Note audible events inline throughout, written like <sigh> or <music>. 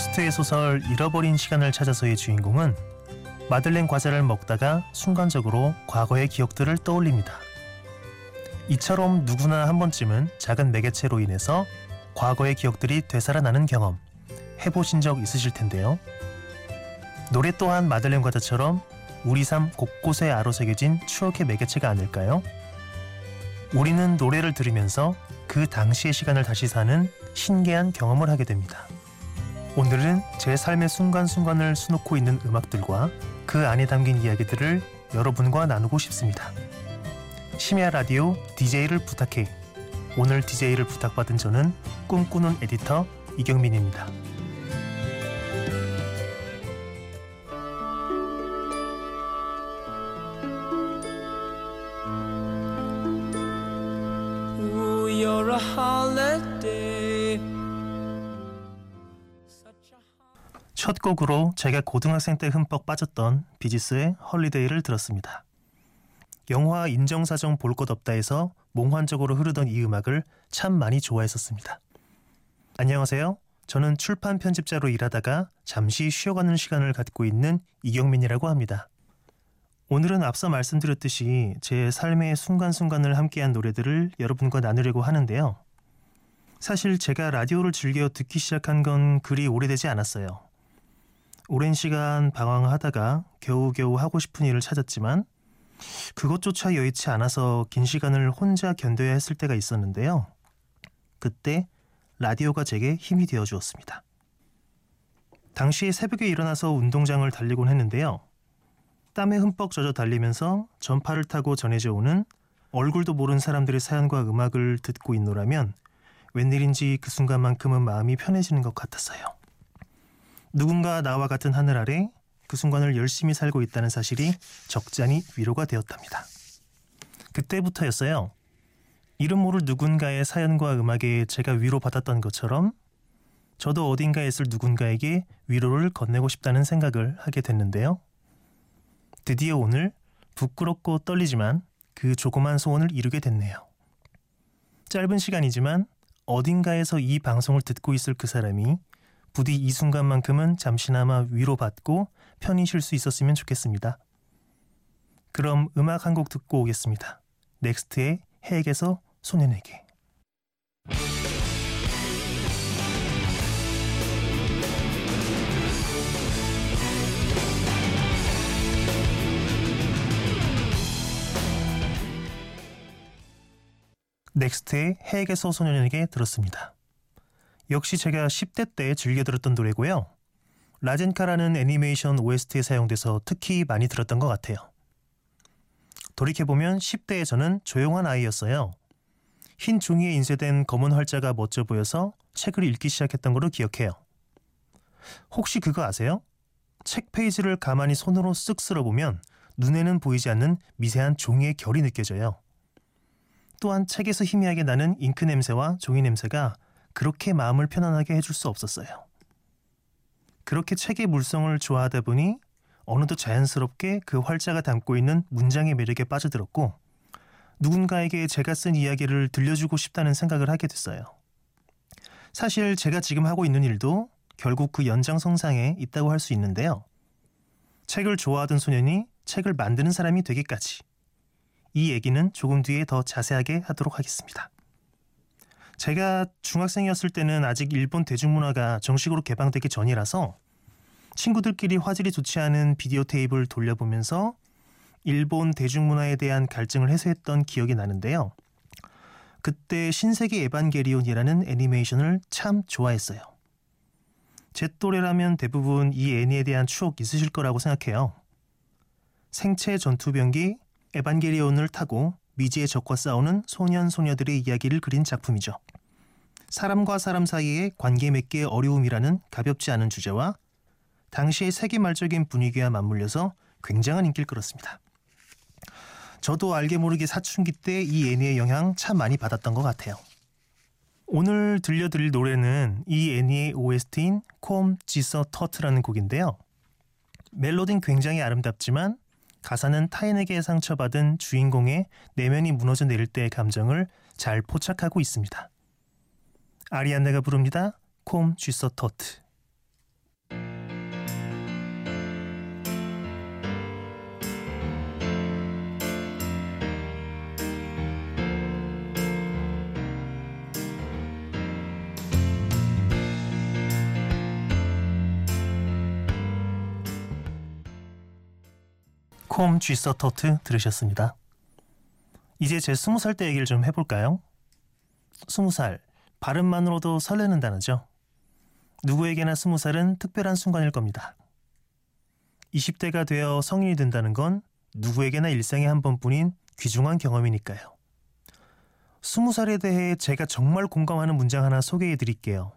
프루스트의 소설 잃어버린 시간을 찾아서의 주인공은 마들렌 과자를 먹다가 순간적으로 과거의 기억들을 떠올립니다. 이처럼 누구나 한 번쯤은 작은 매개체로 인해서 과거의 기억들이 되살아나는 경험 해보신 적 있으실 텐데요. 노래 또한 마들렌 과자처럼 우리 삶 곳곳에 아로새겨진 추억의 매개체가 아닐까요? 우리는 노래를 들으면서 그 당시의 시간을 다시 사는 신기한 경험을 하게 됩니다. 오늘은 제 삶의 순간순간을 수놓고 있는 음악들과 그 안에 담긴 이야기들을 여러분과 나누고 싶습니다. 심야 라디오 DJ를 부탁해. 오늘 DJ를 부탁받은 저는 꿈꾸는 에디터 이경민입니다. 첫 곡으로 제가 고등학생 때 흠뻑 빠졌던 비지스의 헐리데이를 들었습니다. 영화 인정사정 볼 것 없다에서 몽환적으로 흐르던 이 음악을 참 많이 좋아했었습니다. 안녕하세요. 저는 출판 편집자로 일하다가 잠시 쉬어가는 시간을 갖고 있는 이경민이라고 합니다. 오늘은 앞서 말씀드렸듯이 제 삶의 순간순간을 함께한 노래들을 여러분과 나누려고 하는데요. 사실 제가 라디오를 즐겨 듣기 시작한 건 그리 오래되지 않았어요. 오랜 시간 방황하다가 겨우겨우 하고 싶은 일을 찾았지만 그것조차 여의치 않아서 긴 시간을 혼자 견뎌야 했을 때가 있었는데요. 그때 라디오가 제게 힘이 되어 주었습니다. 당시 새벽에 일어나서 운동장을 달리곤 했는데요. 땀에 흠뻑 젖어 달리면서 전파를 타고 전해져 오는 얼굴도 모르는 사람들의 사연과 음악을 듣고 있노라면 웬일인지 그 순간만큼은 마음이 편해지는 것 같았어요. 누군가 나와 같은 하늘 아래 그 순간을 열심히 살고 있다는 사실이 적잖이 위로가 되었답니다. 그때부터였어요. 이름 모를 누군가의 사연과 음악에 제가 위로받았던 것처럼 저도 어딘가에 있을 누군가에게 위로를 건네고 싶다는 생각을 하게 됐는데요. 드디어 오늘 부끄럽고 떨리지만 그 조그만 소원을 이루게 됐네요. 짧은 시간이지만 어딘가에서 이 방송을 듣고 있을 그 사람이 부디 이 순간만큼은 잠시나마 위로받고 편히 쉴 수 있었으면 좋겠습니다. 그럼 음악 한 곡 듣고 오겠습니다. 넥스트의 해에게서 소년에게 넥스트의 해에게서 소년에게 들었습니다. 역시 제가 10대 때 즐겨 들었던 노래고요. 라젠카라는 애니메이션 OST에 사용돼서 특히 많이 들었던 것 같아요. 돌이켜보면 10대의 저는 조용한 아이였어요. 흰 종이에 인쇄된 검은 활자가 멋져 보여서 책을 읽기 시작했던 걸로 기억해요. 혹시 그거 아세요? 책 페이지를 가만히 손으로 쓱 쓸어보면 눈에는 보이지 않는 미세한 종이의 결이 느껴져요. 또한 책에서 희미하게 나는 잉크 냄새와 종이 냄새가 그렇게 마음을 편안하게 해줄 수 없었어요. 그렇게 책의 물성을 좋아하다 보니 어느덧 자연스럽게 그 활자가 담고 있는 문장의 매력에 빠져들었고 누군가에게 제가 쓴 이야기를 들려주고 싶다는 생각을 하게 됐어요. 사실 제가 지금 하고 있는 일도 결국 그 연장성상에 있다고 할 수 있는데요. 책을 좋아하던 소년이 책을 만드는 사람이 되기까지 이 얘기는 조금 뒤에 더 자세하게 하도록 하겠습니다. 제가 중학생이었을 때는 아직 일본 대중문화가 정식으로 개방되기 전이라서 친구들끼리 화질이 좋지 않은 비디오 테이프를 돌려보면서 일본 대중문화에 대한 갈증을 해소했던 기억이 나는데요. 그때 신세계 에반게리온이라는 애니메이션을 참 좋아했어요. 제 또래라면 대부분 이 애니에 대한 추억 있으실 거라고 생각해요. 생체 전투병기 에반게리온을 타고 미지의 적과 싸우는 소년 소녀들의 이야기를 그린 작품이죠. 사람과 사람 사이의 관계 맺기의 어려움이라는 가볍지 않은 주제와 당시의 세계 말적인 분위기와 맞물려서 굉장한 인기를 끌었습니다. 저도 알게 모르게 사춘기 때 이 애니의 영향 참 많이 받았던 것 같아요. 오늘 들려드릴 노래는 이 애니의 OST인 콤 지서 터트라는 곡인데요. 멜로디는 굉장히 아름답지만 가사는 타인에게 상처받은 주인공의 내면이 무너져 내릴 때의 감정을 잘 포착하고 있습니다. 아리안네가 부릅니다. 콤 쥐서 터트. 콤 쥐서터트 들으셨습니다. 이제 제 스무 살 때 얘기를 좀 해볼까요? 스무 살 발음만으로도 설레는 단어죠. 누구에게나 스무 살은 특별한 순간일 겁니다. 20대가 되어 성인이 된다는 건 누구에게나 일생에 한 번뿐인 귀중한 경험이니까요. 스무 살에 대해 제가 정말 공감하는 문장 하나 소개해 드릴게요.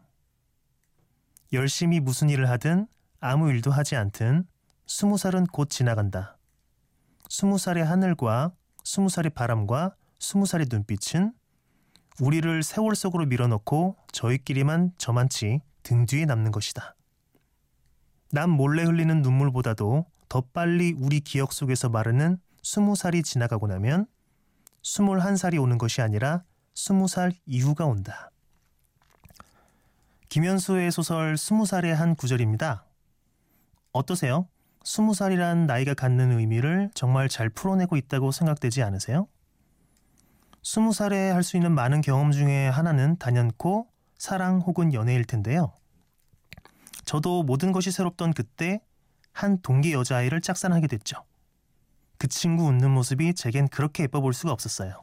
열심히 무슨 일을 하든 아무 일도 하지 않든 스무 살은 곧 지나간다. 스무 살의 하늘과 스무 살의 바람과 스무 살의 눈빛은 우리를 세월 속으로 밀어넣고 저희끼리만 저만치 등 뒤에 남는 것이다. 남 몰래 흘리는 눈물보다도 더 빨리 우리 기억 속에서 마르는 스무 살이 지나가고 나면 스물한 살이 오는 것이 아니라 스무 살 이후가 온다. 김현수의 소설 스무 살의 한 구절입니다. 어떠세요? 스무 살이란 나이가 갖는 의미를 정말 잘 풀어내고 있다고 생각되지 않으세요? 스무 살에 할 수 있는 많은 경험 중에 하나는 단연코 사랑 혹은 연애일 텐데요. 저도 모든 것이 새롭던 그때 한 동기 여자아이를 짝사랑하게 됐죠. 그 친구 웃는 모습이 제겐 그렇게 예뻐 볼 수가 없었어요.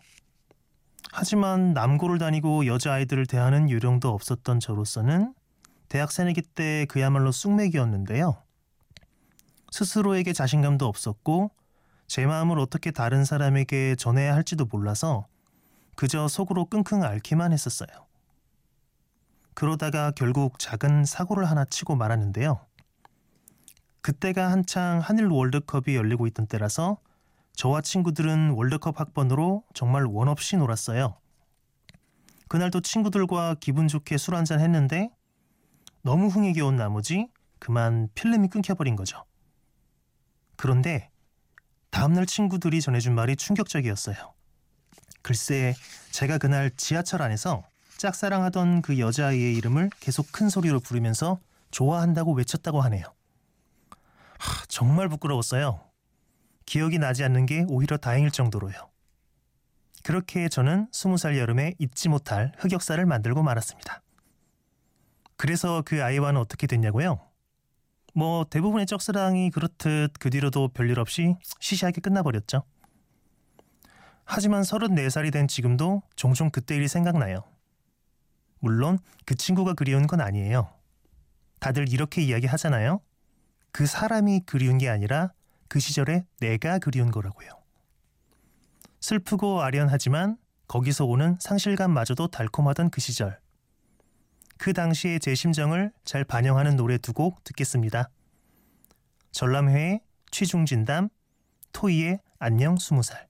하지만 남고를 다니고 여자아이들을 대하는 요령도 없었던 저로서는 대학 새내기 때 그야말로 쑥맥이었는데요. 스스로에게 자신감도 없었고 제 마음을 어떻게 다른 사람에게 전해야 할지도 몰라서 그저 속으로 끙끙 앓기만 했었어요. 그러다가 결국 작은 사고를 하나 치고 말았는데요. 그때가 한창 한일 월드컵이 열리고 있던 때라서 저와 친구들은 월드컵 학번으로 정말 원 없이 놀았어요. 그날도 친구들과 기분 좋게 술 한잔 했는데 너무 흥에 겨운 나머지 그만 필름이 끊겨버린 거죠. 그런데 다음날 친구들이 전해준 말이 충격적이었어요. 글쎄, 제가 그날 지하철 안에서 짝사랑하던 그 여자아이의 이름을 계속 큰 소리로 부르면서 좋아한다고 외쳤다고 하네요. 하, 정말 부끄러웠어요. 기억이 나지 않는 게 오히려 다행일 정도로요. 그렇게 저는 스무 살 여름에 잊지 못할 흑역사를 만들고 말았습니다. 그래서 그 아이와는 어떻게 됐냐고요? 뭐 대부분의 짝사랑이 그렇듯 그 뒤로도 별일 없이 시시하게 끝나버렸죠. 하지만 34살이 된 지금도 종종 그때 일이 생각나요. 물론 그 친구가 그리운 건 아니에요. 다들 이렇게 이야기하잖아요. 그 사람이 그리운 게 아니라 그 시절에 내가 그리운 거라고요. 슬프고 아련하지만 거기서 오는 상실감마저도 달콤하던 그 시절. 그 당시의 제 심정을 잘 반영하는 노래 두 곡 듣겠습니다. 전람회의 취중진담, 토이의 안녕 스무 살.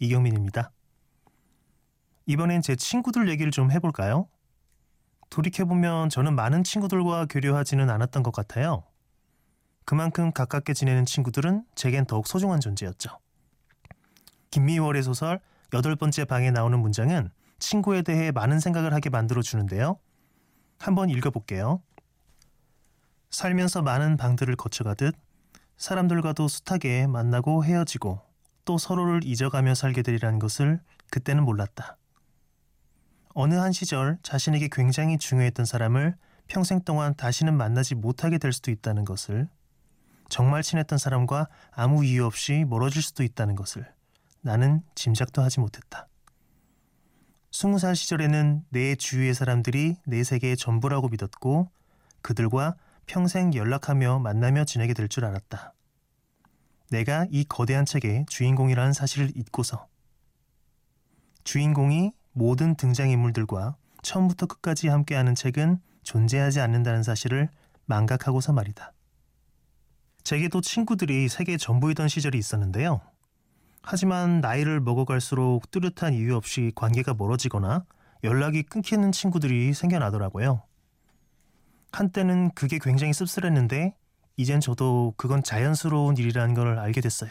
이경민입니다. 이번엔 제 친구들 얘기를 좀 해볼까요? 돌이켜보면 저는 많은 친구들과 교류하지는 않았던 것 같아요. 그만큼 가깝게 지내는 친구들은 제겐 더욱 소중한 존재였죠. 김미월의 소설 여덟 번째 방에 나오는 문장은 친구에 대해 많은 생각을 하게 만들어 주는데요. 한번 읽어볼게요. 살면서 많은 방들을 거쳐가듯 사람들과도 숱하게 만나고 헤어지고 또 서로를 잊어가며 살게 되리라는 것을 그때는 몰랐다. 어느 한 시절 자신에게 굉장히 중요했던 사람을 평생 동안 다시는 만나지 못하게 될 수도 있다는 것을 정말 친했던 사람과 아무 이유 없이 멀어질 수도 있다는 것을 나는 짐작도 하지 못했다. 스무 살 시절에는 내 주위의 사람들이 내 세계의 전부라고 믿었고 그들과 평생 연락하며 만나며 지내게 될 줄 알았다. 내가 이 거대한 책의 주인공이라는 사실을 잊고서 주인공이 모든 등장인물들과 처음부터 끝까지 함께하는 책은 존재하지 않는다는 사실을 망각하고서 말이다. 제게도 친구들이 세계 전부이던 시절이 있었는데요. 하지만 나이를 먹어갈수록 뚜렷한 이유 없이 관계가 멀어지거나 연락이 끊기는 친구들이 생겨나더라고요. 한때는 그게 굉장히 씁쓸했는데 이젠 저도 그건 자연스러운 일이라는 걸 알게 됐어요.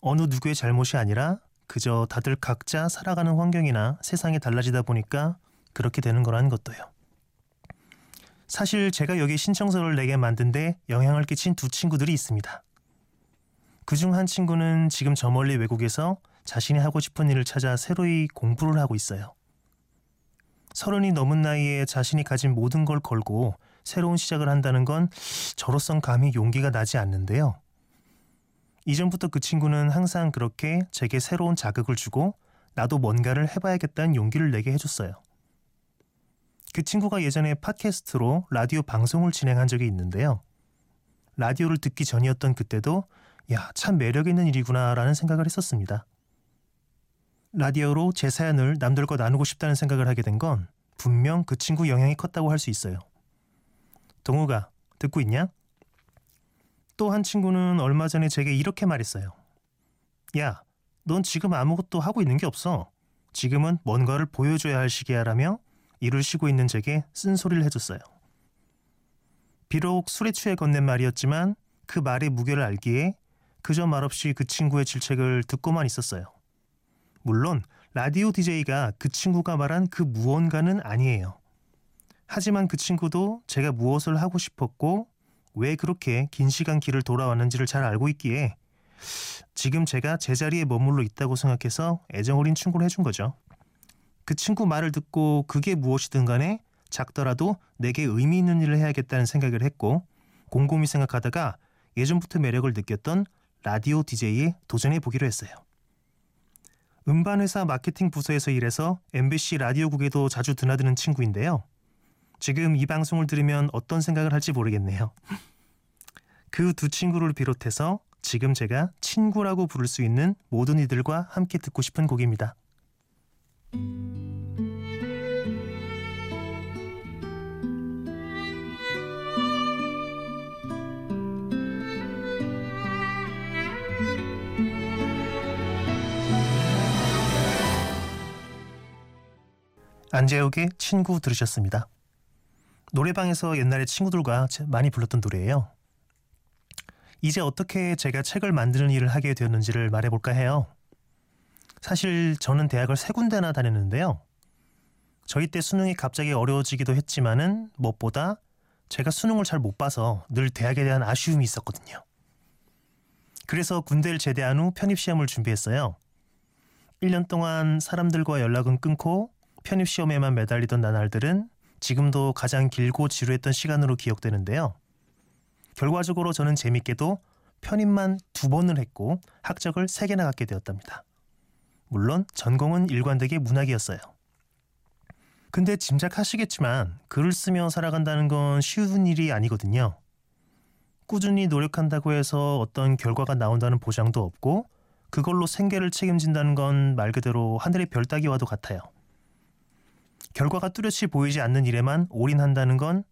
어느 누구의 잘못이 아니라 그저 다들 각자 살아가는 환경이나 세상이 달라지다 보니까 그렇게 되는 거라는 것도요. 사실 제가 여기 신청서를 내게 만든 데 영향을 끼친 두 친구들이 있습니다. 그 중 한 친구는 지금 저 멀리 외국에서 자신이 하고 싶은 일을 찾아 새로이 공부를 하고 있어요. 서른이 넘은 나이에 자신이 가진 모든 걸 걸고 새로운 시작을 한다는 건 저로선 감히 용기가 나지 않는데요. 이전부터 그 친구는 항상 그렇게 제게 새로운 자극을 주고 나도 뭔가를 해봐야겠다는 용기를 내게 해줬어요. 그 친구가 예전에 팟캐스트로 라디오 방송을 진행한 적이 있는데요. 라디오를 듣기 전이었던 그때도 야, 참 매력 있는 일이구나라는 생각을 했었습니다. 라디오로 제 사연을 남들과 나누고 싶다는 생각을 하게 된 건 분명 그 친구 영향이 컸다고 할 수 있어요. 동우가 듣고 있냐? 또 한 친구는 얼마 전에 제게 이렇게 말했어요. 야, 넌 지금 아무것도 하고 있는 게 없어. 지금은 뭔가를 보여줘야 할 시기야라며 이를 쉬고 있는 제게 쓴소리를 해줬어요. 비록 술에 취해 건넨 말이었지만 그 말의 무게를 알기에 그저 말없이 그 친구의 질책을 듣고만 있었어요. 물론 라디오 DJ가 그 친구가 말한 그 무언가는 아니에요. 하지만 그 친구도 제가 무엇을 하고 싶었고 왜 그렇게 긴 시간 길을 돌아왔는지를 잘 알고 있기에 지금 제가 제자리에 머물러 있다고 생각해서 애정 어린 충고를 해준 거죠. 그 친구 말을 듣고 그게 무엇이든 간에 작더라도 내게 의미 있는 일을 해야겠다는 생각을 했고 곰곰이 생각하다가 예전부터 매력을 느꼈던 라디오 DJ에 도전해 보기로 했어요. 음반회사 마케팅 부서에서 일해서 MBC 라디오국에도 자주 드나드는 친구인데요. 지금 이 방송을 들으면 어떤 생각을 할지 모르겠네요. <laughs> 그 두 친구를 비롯해서 지금 제가 친구라고 부를 수 있는 모든 이들과 함께 듣고 싶은 곡입니다. 안재욱의 친구 들으셨습니다. 노래방에서 옛날에 친구들과 많이 불렀던 노래예요. 이제 어떻게 제가 책을 만드는 일을 하게 되었는지를 말해볼까 해요. 사실 저는 대학을 세 군데나 다녔는데요. 저희 때 수능이 갑자기 어려워지기도 했지만은 무엇보다 제가 수능을 잘 못 봐서 늘 대학에 대한 아쉬움이 있었거든요. 그래서 군대를 제대한 후 편입시험을 준비했어요. 1년 동안 사람들과 연락은 끊고 편입시험에만 매달리던 나날들은 지금도 가장 길고 지루했던 시간으로 기억되는데요. 결과적으로 저는 재밌게도 편입만 두 번을 했고 학적을 세 개나 갖게 되었답니다. 물론 전공은 일관되게 문학이었어요. 근데 짐작하시겠지만 글을 쓰며 살아간다는 건 쉬운 일이 아니거든요. 꾸준히 노력한다고 해서 어떤 결과가 나온다는 보장도 없고 그걸로 생계를 책임진다는 건 말 그대로 하늘의 별 따기와도 같아요. 결과가 뚜렷이 보이지 않는 일에만 올인한다는 건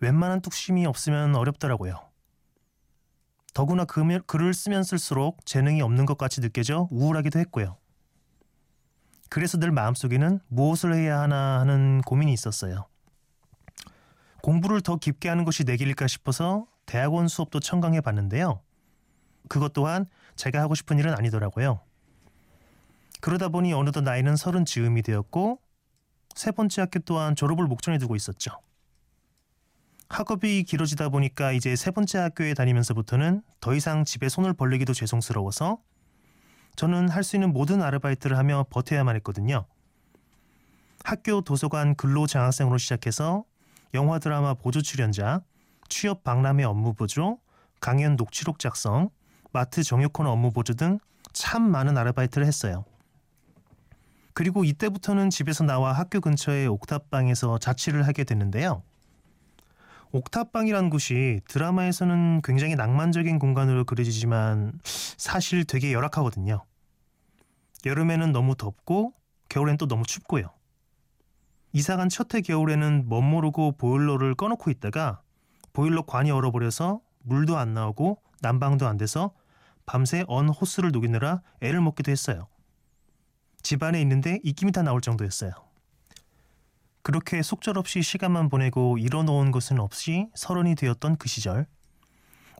웬만한 뚝심이 없으면 어렵더라고요. 더구나 그 글을 쓰면 쓸수록 재능이 없는 것 같이 느껴져 우울하기도 했고요. 그래서 늘 마음속에는 무엇을 해야 하나 하는 고민이 있었어요. 공부를 더 깊게 하는 것이 내 길일까 싶어서 대학원 수업도 청강해 봤는데요. 그것 또한 제가 하고 싶은 일은 아니더라고요. 그러다 보니 어느덧 나이는 서른 즈음이 되었고 세 번째 학교 또한 졸업을 목전에 두고 있었죠. 학업이 길어지다 보니까 이제 세 번째 학교에 다니면서부터는 더 이상 집에 손을 벌리기도 죄송스러워서 저는 할 수 있는 모든 아르바이트를 하며 버텨야만 했거든요. 학교 도서관 근로 장학생으로 시작해서 영화 드라마 보조 출연자, 취업 박람회 업무 보조, 강연 녹취록 작성, 마트 정육 코너 업무 보조 등 참 많은 아르바이트를 했어요. 그리고 이때부터는 집에서 나와 학교 근처의 옥탑방에서 자취를 하게 됐는데요. 옥탑방이란 곳이 드라마에서는 굉장히 낭만적인 공간으로 그려지지만 사실 되게 열악하거든요. 여름에는 너무 덥고 겨울엔 또 너무 춥고요. 이사간 첫해 겨울에는 멋모르고 보일러를 꺼놓고 있다가 보일러 관이 얼어버려서 물도 안 나오고 난방도 안 돼서 밤새 언 호스를 녹이느라 애를 먹기도 했어요. 집안에 있는데 입김이 다 나올 정도였어요. 그렇게 속절없이 시간만 보내고 이뤄놓은 것은 없이 서른이 되었던 그 시절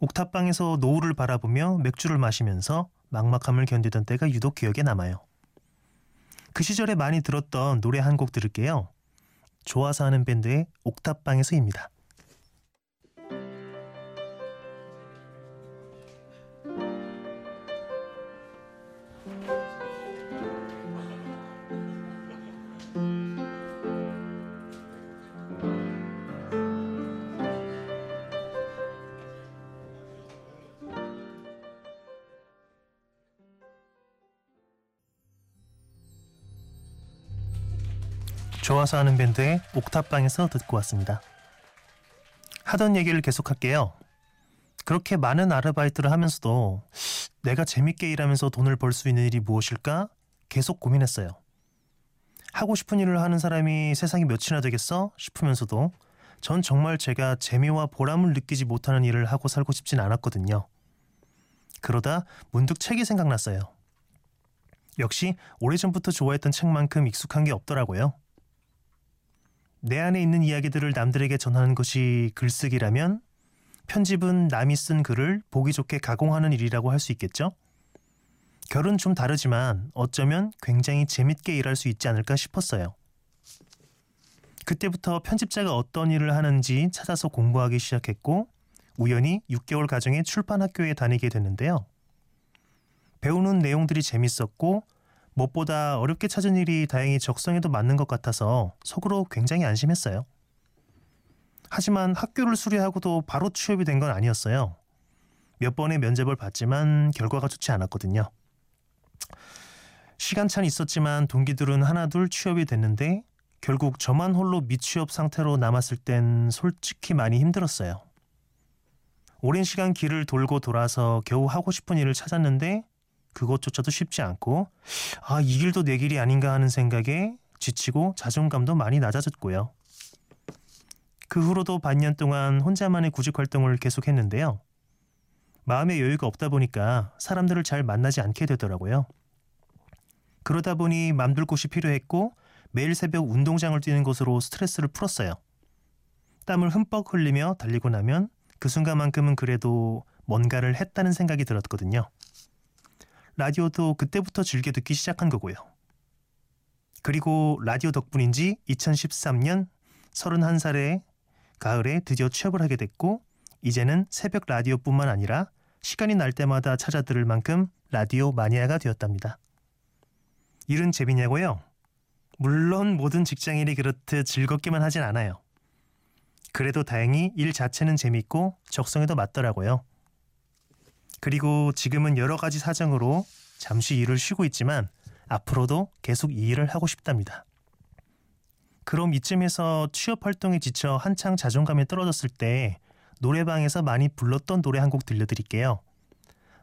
옥탑방에서 노을을 바라보며 맥주를 마시면서 막막함을 견디던 때가 유독 기억에 남아요. 그 시절에 많이 들었던 노래 한 곡 들을게요. 좋아서 하는 밴드의 옥탑방에서입니다. 좋아서 하는 밴드의 옥탑방에서 듣고 왔습니다. 하던 얘기를 계속할게요. 그렇게 많은 아르바이트를 하면서도 내가 재밌게 일하면서 돈을 벌 수 있는 일이 무엇일까 계속 고민했어요. 하고 싶은 일을 하는 사람이 세상에 몇이나 되겠어 싶으면서도 전 정말 제가 재미와 보람을 느끼지 못하는 일을 하고 살고 싶진 않았거든요. 그러다 문득 책이 생각났어요. 역시 오래전부터 좋아했던 책만큼 익숙한 게 없더라고요. 내 안에 있는 이야기들을 남들에게 전하는 것이 글쓰기라면 편집은 남이 쓴 글을 보기 좋게 가공하는 일이라고 할 수 있겠죠? 결은 좀 다르지만 어쩌면 굉장히 재밌게 일할 수 있지 않을까 싶었어요. 그때부터 편집자가 어떤 일을 하는지 찾아서 공부하기 시작했고 우연히 6개월 가정의 출판 학교에 다니게 됐는데요. 배우는 내용들이 재밌었고 무엇보다 어렵게 찾은 일이 다행히 적성에도 맞는 것 같아서 속으로 굉장히 안심했어요. 하지만 학교를 수료하고도 바로 취업이 된 건 아니었어요. 몇 번의 면접을 봤지만 결과가 좋지 않았거든요. 시간차는 있었지만 동기들은 하나둘 취업이 됐는데 결국 저만 홀로 미취업 상태로 남았을 땐 솔직히 많이 힘들었어요. 오랜 시간 길을 돌고 돌아서 겨우 하고 싶은 일을 찾았는데 그것조차도 쉽지 않고 아, 이 길도 내 길이 아닌가 하는 생각에 지치고 자존감도 많이 낮아졌고요. 그 후로도 반년 동안 혼자만의 구직 활동을 계속했는데요. 마음의 여유가 없다 보니까 사람들을 잘 만나지 않게 되더라고요. 그러다 보니 맘둘 곳이 필요했고 매일 새벽 운동장을 뛰는 것으로 스트레스를 풀었어요. 땀을 흠뻑 흘리며 달리고 나면 그 순간만큼은 그래도 뭔가를 했다는 생각이 들었거든요. 라디오도 그때부터 즐겨 듣기 시작한 거고요. 그리고 라디오 덕분인지 2013년 31살의 가을에 드디어 취업을 하게 됐고 이제는 새벽 라디오뿐만 아니라 시간이 날 때마다 찾아 들을 만큼 라디오 마니아가 되었답니다. 일은 재미냐고요? 물론 모든 직장인이 그렇듯 즐겁기만 하진 않아요. 그래도 다행히 일 자체는 재밌고 적성에도 맞더라고요. 그리고 지금은 여러 가지 사정으로 잠시 일을 쉬고 있지만 앞으로도 계속 이 일을 하고 싶답니다. 그럼 이쯤에서 취업 활동에 지쳐 한창 자존감이 떨어졌을 때 노래방에서 많이 불렀던 노래 한 곡 들려드릴게요.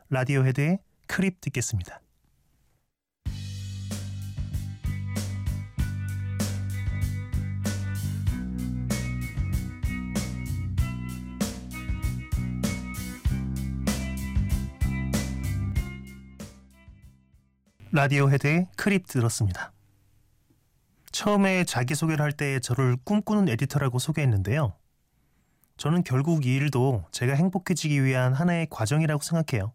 라디오 헤드의 Creep 듣겠습니다. 라디오헤드의 Creep 들었습니다. 처음에 자기소개를 할 때 저를 꿈꾸는 에디터라고 소개했는데요. 저는 결국 이 일도 제가 행복해지기 위한 하나의 과정이라고 생각해요.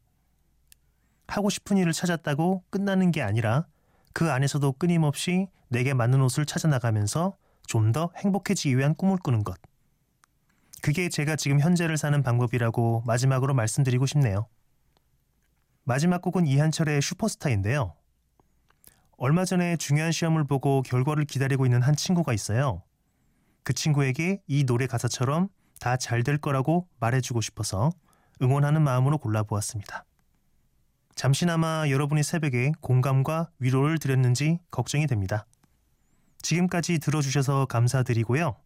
하고 싶은 일을 찾았다고 끝나는 게 아니라 그 안에서도 끊임없이 내게 맞는 옷을 찾아 나가면서 좀 더 행복해지기 위한 꿈을 꾸는 것. 그게 제가 지금 현재를 사는 방법이라고 마지막으로 말씀드리고 싶네요. 마지막 곡은 이한철의 슈퍼스타인데요. 얼마 전에 중요한 시험을 보고 결과를 기다리고 있는 한 친구가 있어요. 그 친구에게 이 노래 가사처럼 다 잘 될 거라고 말해주고 싶어서 응원하는 마음으로 골라보았습니다. 잠시나마 여러분이 새벽에 공감과 위로를 드렸는지 걱정이 됩니다. 지금까지 들어주셔서 감사드리고요.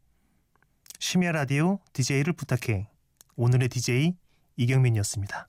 심야 라디오 DJ를 부탁해. 오늘의 DJ 이경민이었습니다.